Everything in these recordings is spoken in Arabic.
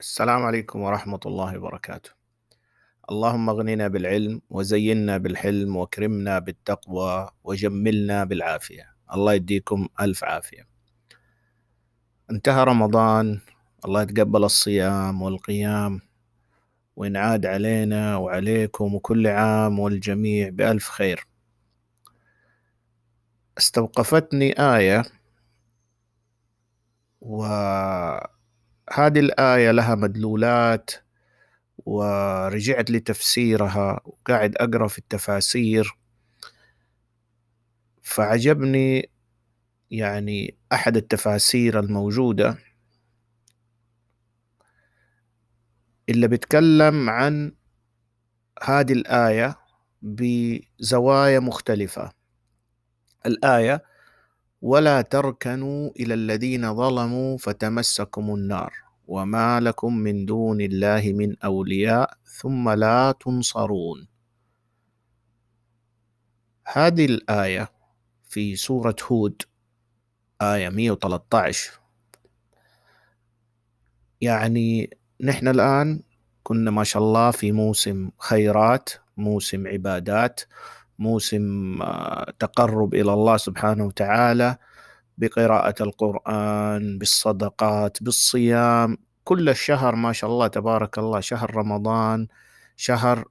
السلام عليكم ورحمة الله وبركاته. اللهم اغننا بالعلم وزينا بالحلم واكرمنا بالتقوى وجملنا بالعافية. الله يديكم ألف عافية. انتهى رمضان الله يتقبل الصيام والقيام وينعاد علينا وعليكم وكل عام والجميع بألف خير. استوقفتني آية وهذه الآية لها مدلولات ورجعت لتفسيرها وقاعد أقرأ في التفاسير. فعجبني يعني أحد التفاسير الموجودة اللي بيتكلم عن هذه الآية بزوايا مختلفة. الآية ولا تركنوا إلى الذين ظلموا فتمسكم النار وما لكم من دون الله من أولياء ثم لا تنصرون. هذه الآية في سورة هود آية 113 يعني نحن الآن كنا ما شاء الله في موسم خيرات موسم عبادات. موسم آه، تقرب إلى الله سبحانه وتعالى بقراءة القرآن بالصدقات بالصيام. كل الشهر ما شاء الله تبارك الله شهر رمضان شهر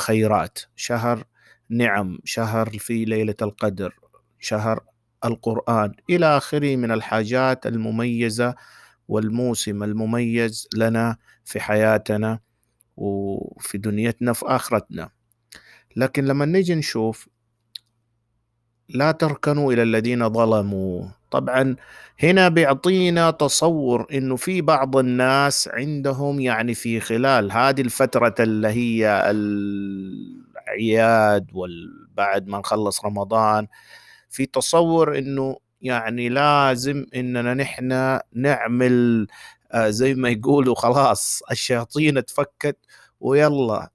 خيرات شهر نعم شهر في ليلة القدر شهر القرآن. إلى آخره من الحاجات المميزة والموسم المميز لنا في حياتنا وفي دنيتنا في آخرتنا. لكن لما نيجي نشوف لا تركنوا إلى الذين ظلموا. طبعا هنا بيعطينا تصور إنه في بعض الناس عندهم يعني في خلال هذه الفترة اللي هي العياد وبعد ما نخلص رمضان في تصور إنه يعني لازم إننا نحن نعمل آه، زي ما يقولوا خلاص الشياطين تفكت ويلا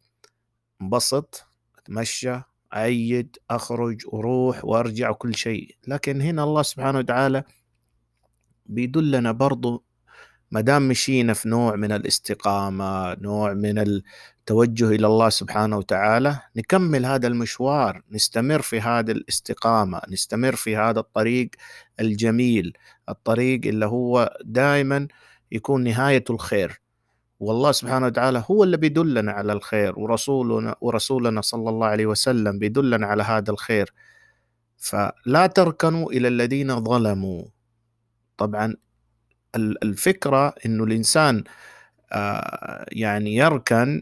انبسط. أتمشى أعيد أخرج وأروح وأرجع وكل شيء. لكن هنا الله سبحانه وتعالى بيدلنا برضو ما دام مشينا في نوع من الاستقامة نوع من التوجه إلى الله سبحانه وتعالى نكمل هذا المشوار نستمر في هذا الاستقامة نستمر في هذا الطريق الجميل الطريق اللي هو دائما يكون نهاية الخير. والله سبحانه وتعالى هو اللي بيدلنا على الخير ورسولنا ورسولنا صلى الله عليه وسلم بيدلنا على هذا الخير. فلا تركنوا إلى الذين ظلموا. طبعا الفكرة إنه الإنسان آه، يعني يركن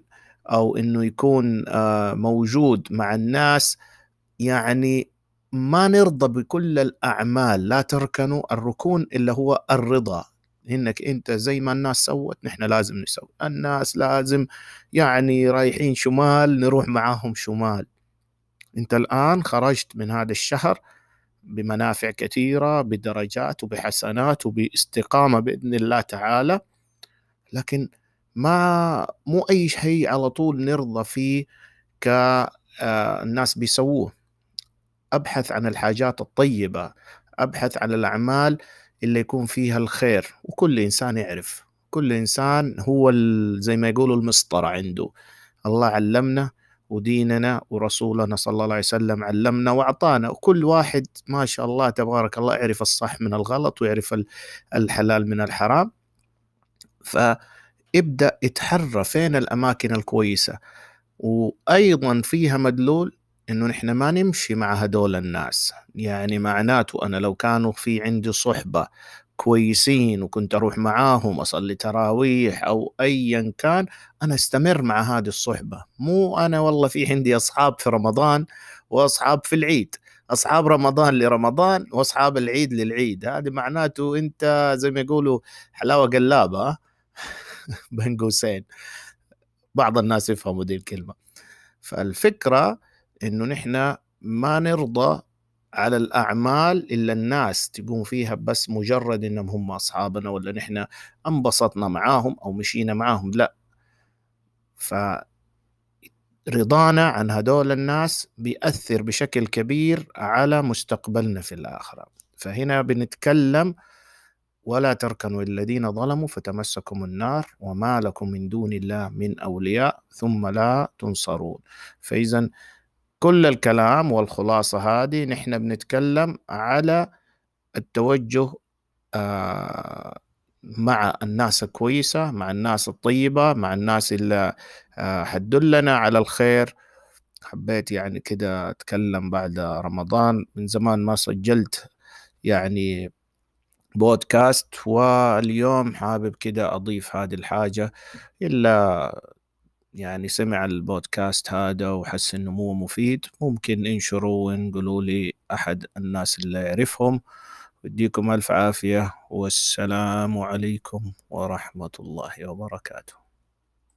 أو إنه يكون آه، موجود مع الناس يعني ما نرضى بكل الأعمال. لا تركنوا الركون إلا هو الرضا. إنك أنت زي ما الناس سوت نحن لازم نسوي. الناس لازم يعني رايحين شمال نروح معاهم شمال. أنت الآن خرجت من هذا الشهر بمنافع كثيرة بدرجات وبحسنات وباستقامة بإذن الله تعالى. لكن ما مو أي شيء على طول نرضى فيه كالناس بيسووه. أبحث عن الحاجات الطيبة أبحث عن الأعمال اللي يكون فيها الخير وكل إنسان يعرف. كل إنسان هو زي ما يقولوا المسطرة عنده. الله علمنا وديننا ورسولنا صلى الله عليه وسلم علمنا وأعطانا. وكل واحد ما شاء الله تبارك الله يعرف الصح من الغلط ويعرف الحلال من الحرام. فابدا اتحرى فين الأماكن الكويسة. وأيضا فيها مدلول إنه نحن ما نمشي مع هدول الناس. يعني معناته أنا لو كانوا في عندي صحبة كويسين وكنت أروح معاهم أصلي تراويح أو ايا كان أنا أستمر مع هذه الصحبة. مو أنا والله في عندي أصحاب في رمضان وأصحاب في العيد. أصحاب رمضان لرمضان وأصحاب العيد للعيد. هذا معناته أنت زي ما يقولوا حلاوة قلابة. بين قوسين بعض الناس يفهموا دي الكلمة. فالفكرة إنه نحن ما نرضى على الأعمال إلا الناس تقوم فيها بس مجرد إنهم هم أصحابنا ولا نحن انبسطنا معاهم أو مشينا معاهم لا. ف رضانا عن هدول الناس بيأثر بشكل كبير على مستقبلنا في الآخرة. فهنا بنتكلم ولا تركنوا الذين ظلموا فتمسكم النار وما لكم من دون الله من أولياء ثم لا تنصرون. فإذا كل الكلام والخلاصة هذه نحن بنتكلم على التوجه آه، مع الناس الكويسة مع الناس الطيبة مع الناس اللي آه، حتدلنا على الخير. حبيت يعني كده أتكلم بعد رمضان. من زمان ما سجلت يعني بودكاست واليوم حابب كده أضيف هذه الحاجة إلا يعني سمع البودكاست هذا وحس إنه مو مفيد ممكن انشروا وانقلوا لي أحد الناس اللي يعرفهم. يديكم ألف عافية والسلام عليكم ورحمة الله وبركاته.